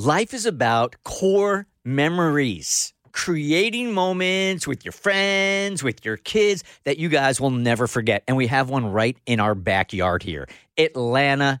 Life is about core memories, creating moments with your friends, with your kids that you guys will never forget. And we have one right in our backyard here Atlanta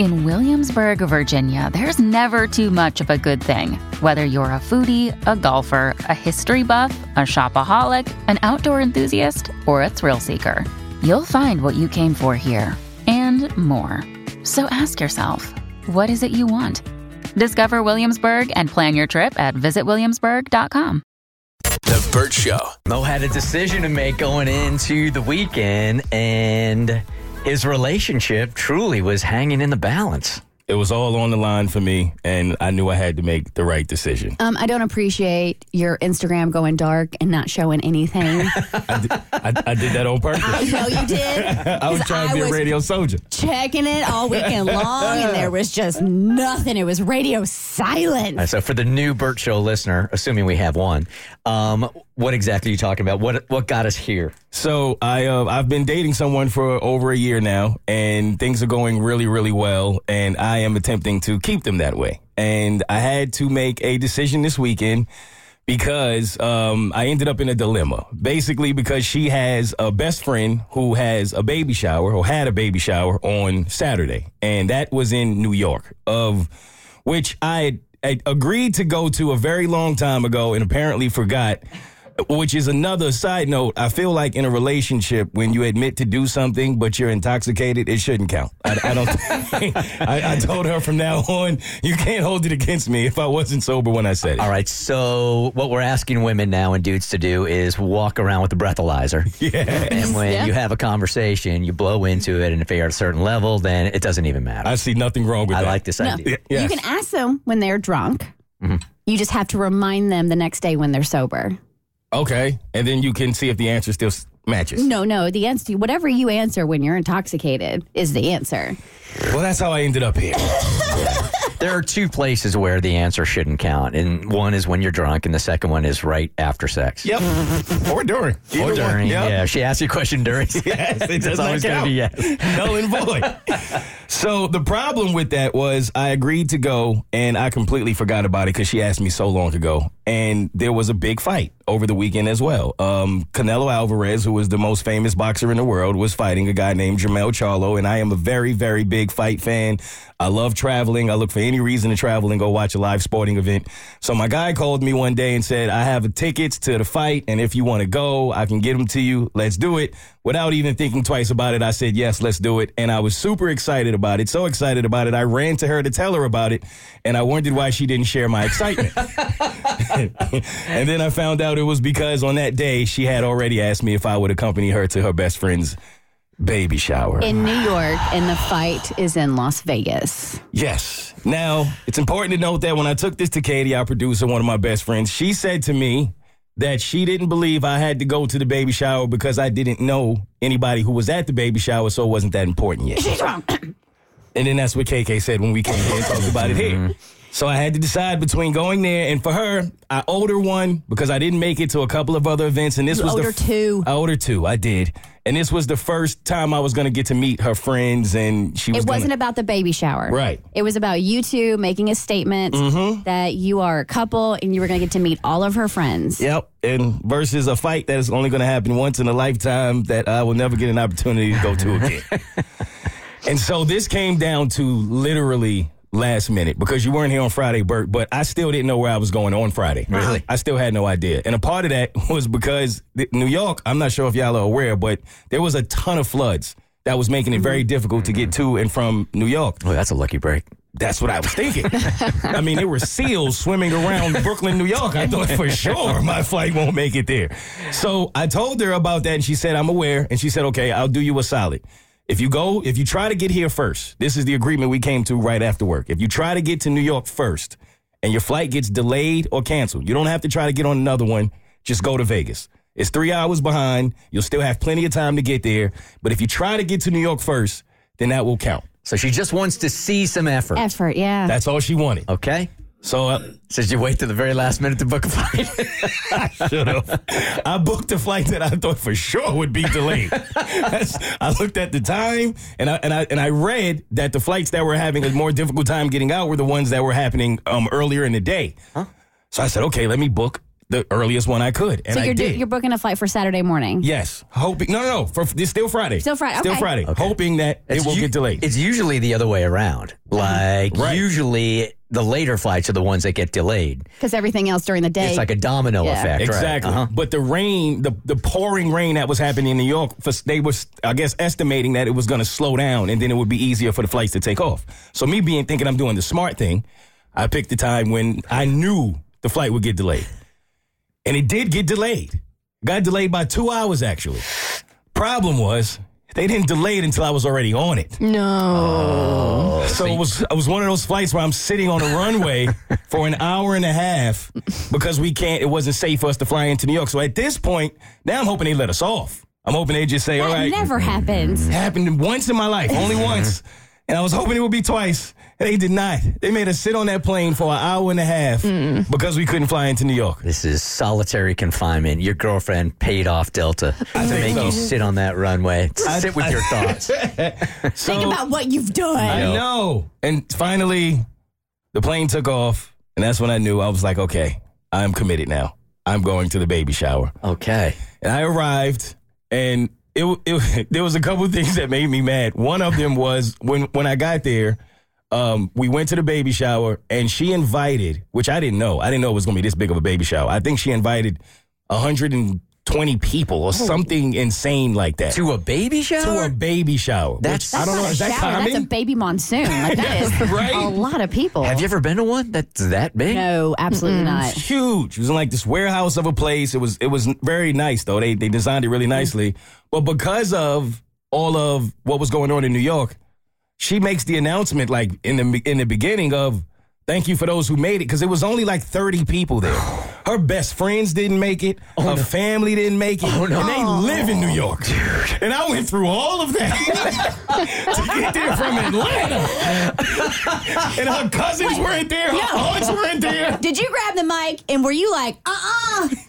In Williamsburg, Virginia, there's never too much of a good thing. Whether you're a foodie, a golfer, a history buff, a shopaholic, an outdoor enthusiast, or a thrill seeker, you'll find what you came for here and more. So ask yourself, what is it you want? Discover Williamsburg and plan your trip at visitwilliamsburg.com. The Bert Show. Moe had a decision to make going into the weekend, and his relationship truly was hanging in the balance. It was all on the line for me, and I knew I had to make the right decision. Um, I don't appreciate your Instagram going dark and not showing anything. I, did, I, I did that on purpose. I know you did. I was trying to be a radio soldier. Checking it all weekend long, and there was just nothing. It was radio silence. Uh, So, for the new Bert Show listener, assuming we have one, um, what exactly are you talking about? What what got us here? So I uh, I've been dating someone for over a year now, and things are going really really well, and I am attempting to keep them that way. And I had to make a decision this weekend because um, I ended up in a dilemma. Basically, because she has a best friend who has a baby shower or had a baby shower on Saturday, and that was in New York, of which I I agreed to go to a very long time ago, and apparently forgot. Which is another side note. I feel like in a relationship, when you admit to do something but you're intoxicated, it shouldn't count. I, I don't. I, I told her from now on, you can't hold it against me if I wasn't sober when I said it. All right. So, what we're asking women now and dudes to do is walk around with a breathalyzer. Yeah. And when Yeah. you have a conversation, you blow into it, and if you're at a certain level, then it doesn't even matter. I see nothing wrong with I that. I like this No. idea. Yes. You can ask them when they're drunk. Mm-hmm. You just have to remind them the next day when they're sober. Okay, and then you can see if the answer still matches. No, no, the answer, whatever you answer when you're intoxicated, is the answer. Well, that's how I ended up here. There are two places where the answer shouldn't count, and one is when you're drunk, and the second one is right after sex. Yep. or during. Or Either one. during. Yep. Yeah, if she asks you a question during. Yes, it does It's not always gonna count. be yes. Null and void. So the problem with that was I agreed to go and I completely forgot about it because she asked me so long ago. And there was a big fight over the weekend as well. Um, Canelo Alvarez, who was the most famous boxer in the world, was fighting a guy named Jermell Charlo. And I am a very, very big fight fan. I love traveling. I look for any reason to travel and go watch a live sporting event. So my guy called me one day and said, I have tickets to the fight. And if you want to go, I can get them to you. Let's do it. Without even thinking twice about it, I said, yes, let's do it. And I was super excited about it. So excited about it. I ran to her to tell her about it. And I wondered why she didn't share my excitement. and then I found out it was because on that day, she had already asked me if I would accompany her to her best friend's baby shower. In New York, and the fight is in Las Vegas. Yes. Now, it's important to note that when I took this to Katie, our producer, one of my best friends, she said to me that she didn't believe I had to go to the baby shower because I didn't know anybody who was at the baby shower, so it wasn't that important yet. She's wrong. And then that's what KK said when we came here and talked about it here. Mm-hmm. So I had to decide between going there and for her, I owed her one because I didn't make it to a couple of other events, and this You was owed the her two. I owed her two. I did, and this was the first time I was going to get to meet her friends, and she was. It wasn't gonna, about the baby shower. Right. Mm-hmm. It was about you two making a statement that you are a couple and you were going to get to meet all of her friends. Yep, and versus a fight that is only going to happen once in a lifetime that I will never get an opportunity to go to again. and so this came down to literally last minute because you weren't here on Friday, Bert, but I still didn't know where I was going on Friday. Really? I still had no idea. And a part of that was because New York, I'm not sure if y'all are aware, but there was a ton of floods that was making it very mm-hmm. difficult to get to and from New York. Oh, that's a lucky break. That's what I was thinking. I mean, there were seals swimming around Brooklyn, New York. I thought for sure my flight won't make it there. So I told her about that, and she said, I'm aware. And she said, okay, I'll do you a solid. If you go, if you try to get here first, this is the agreement we came to right after work. If you try to get to New York first and your flight gets delayed or canceled, you don't have to try to get on another one. Just go to Vegas. It's three hours behind. You'll still have plenty of time to get there. But if you try to get to New York first, then that will count. So she just wants to see some effort. Effort, yeah. That's all she wanted. Okay. So uh, Says you wait to the very last minute to book a flight. Shut up. I booked a flight that I thought for sure would be delayed. I looked at the time and I and I and I read that the flights that were having a more difficult time getting out were the ones that were happening um, earlier in the day. So I said, okay, let me book the earliest one I could, and so you're do- did. you're booking a flight for Saturday morning. yes, hoping. No, no, no. For it's still Friday. Still Friday, Still okay. Friday. Hoping that it It's will u- get delayed. It's usually the other way around. Like Right. usually the later flights are the ones that get delayed. Because everything else during the day. It's like a domino Yeah. effect. right. Exactly. Uh-huh. But the rain, the, the pouring rain that was happening in New York, for, they was, I guess, estimating that it was going to slow down and then it would be easier for the flights to take off. So me being thinking I'm doing the smart thing, I picked the time when I knew the flight would get delayed. And it did get delayed. Got delayed by two hours, actually. Problem was, they didn't delay it until I was already on it. no. Oh. So it was it was one of those flights where I'm sitting on a runway for an hour and a half because we can't. It wasn't safe for us to fly into New York. So at this point, now I'm hoping they let us off. I'm hoping they just say, "All That right." never happens. Happened once in my life, only once, and I was hoping it would be twice. And they did not. They made us sit on that plane for an hour and a half because we couldn't fly into New York. This is solitary confinement. Your girlfriend paid off Delta to make so. you sit on that runway. I- sit with your thoughts. So, Think about what you've done. I know. And finally, the plane took off, and that's when I knew I was like, okay, I'm committed now. I'm going to the baby shower. Okay. And I arrived, and it, it there was a couple of things that made me mad. One of them was when when I got there, um, we went to the baby shower, and she invited, which I didn't know. I didn't know it was going to be this big of a baby shower. I think she invited 120 people or something insane like that To a baby shower? to a baby shower. That's- which I don't That's know. not a Is that shower, common? That's a baby monsoon. Like that is Right? a lot of people. Have you ever been to one that's that big? No, absolutely not. huge. It was in like this warehouse of a place. It was it was very nice though. They they designed it really nicely. But because of all of what was going on in New York, she makes the announcement like in the in the beginning of thank you for those who made it because it was only like 30 people there. Her best friends didn't make it. her family didn't make it. Oh, no. And they live in New York. And I went through all of that to get there from Atlanta. and her cousins weren't there. Her aunts weren't there. Did you grab the mic and were you like, uh uh I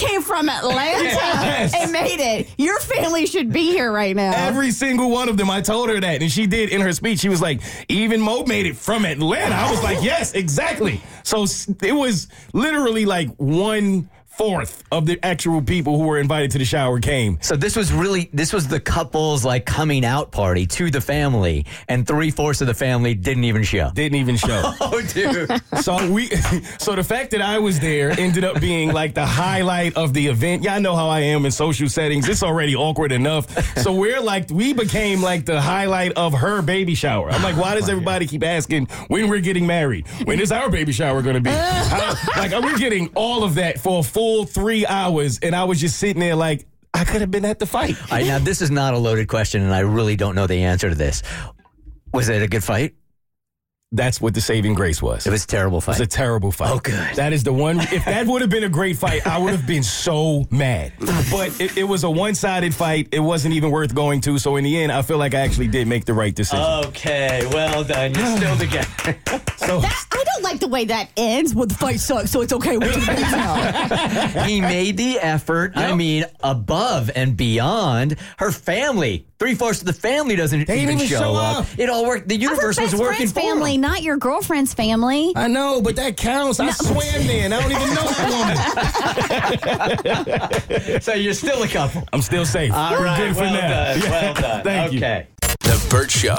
came from Atlanta Yes. and made it. Your family should be here right now. Every single one of them, I told her that, and she did in her speech. She was like, "Even Moe made it from Atlanta." I was like, "Yes, exactly." So it was literally like one fourth of the actual people who were invited to the shower came. So this was really this was the couple's like coming out party to the family, and three fourths of the family didn't even show. Didn't even show. Oh, dude. so we, so the fact that I was there ended up being like the highlight of the event. Y'all know how I am in social settings. It's already awkward enough. So we're like, we became like the highlight of her baby shower. I'm like, why does oh everybody keep asking when we're getting married? When is our baby shower going to be? How- like, are we're getting all of that for a full three hours, and I was just sitting there like, I could have been at the fight. All right, now this is not a loaded question, and I really don't know the answer to this. Was it a good fight? That's what the saving grace was. It was a terrible fight. It was a terrible fight. Oh, good. That is the one. If that would have been a great fight, I would have been so mad. But it, it was a one sided fight. It wasn't even worth going to. So in the end, I feel like I actually did make the right decision. okay, well done. You're still together. so That, I don't like the way that ends. Well, the fight sucks, so it's okay. We're to the baby he made the effort. I mean, above and beyond. Her family, three fourths of the family doesn't They even, didn't even show up. up. It all worked. The Her universe was best working friend's for family, him. not your girlfriend's family. I know, but that counts. I swam there, I don't even know that woman. So you're still a couple. I'm still safe. All We're right, good for well now. done. Well done. Thank you. okay. The Bert Show.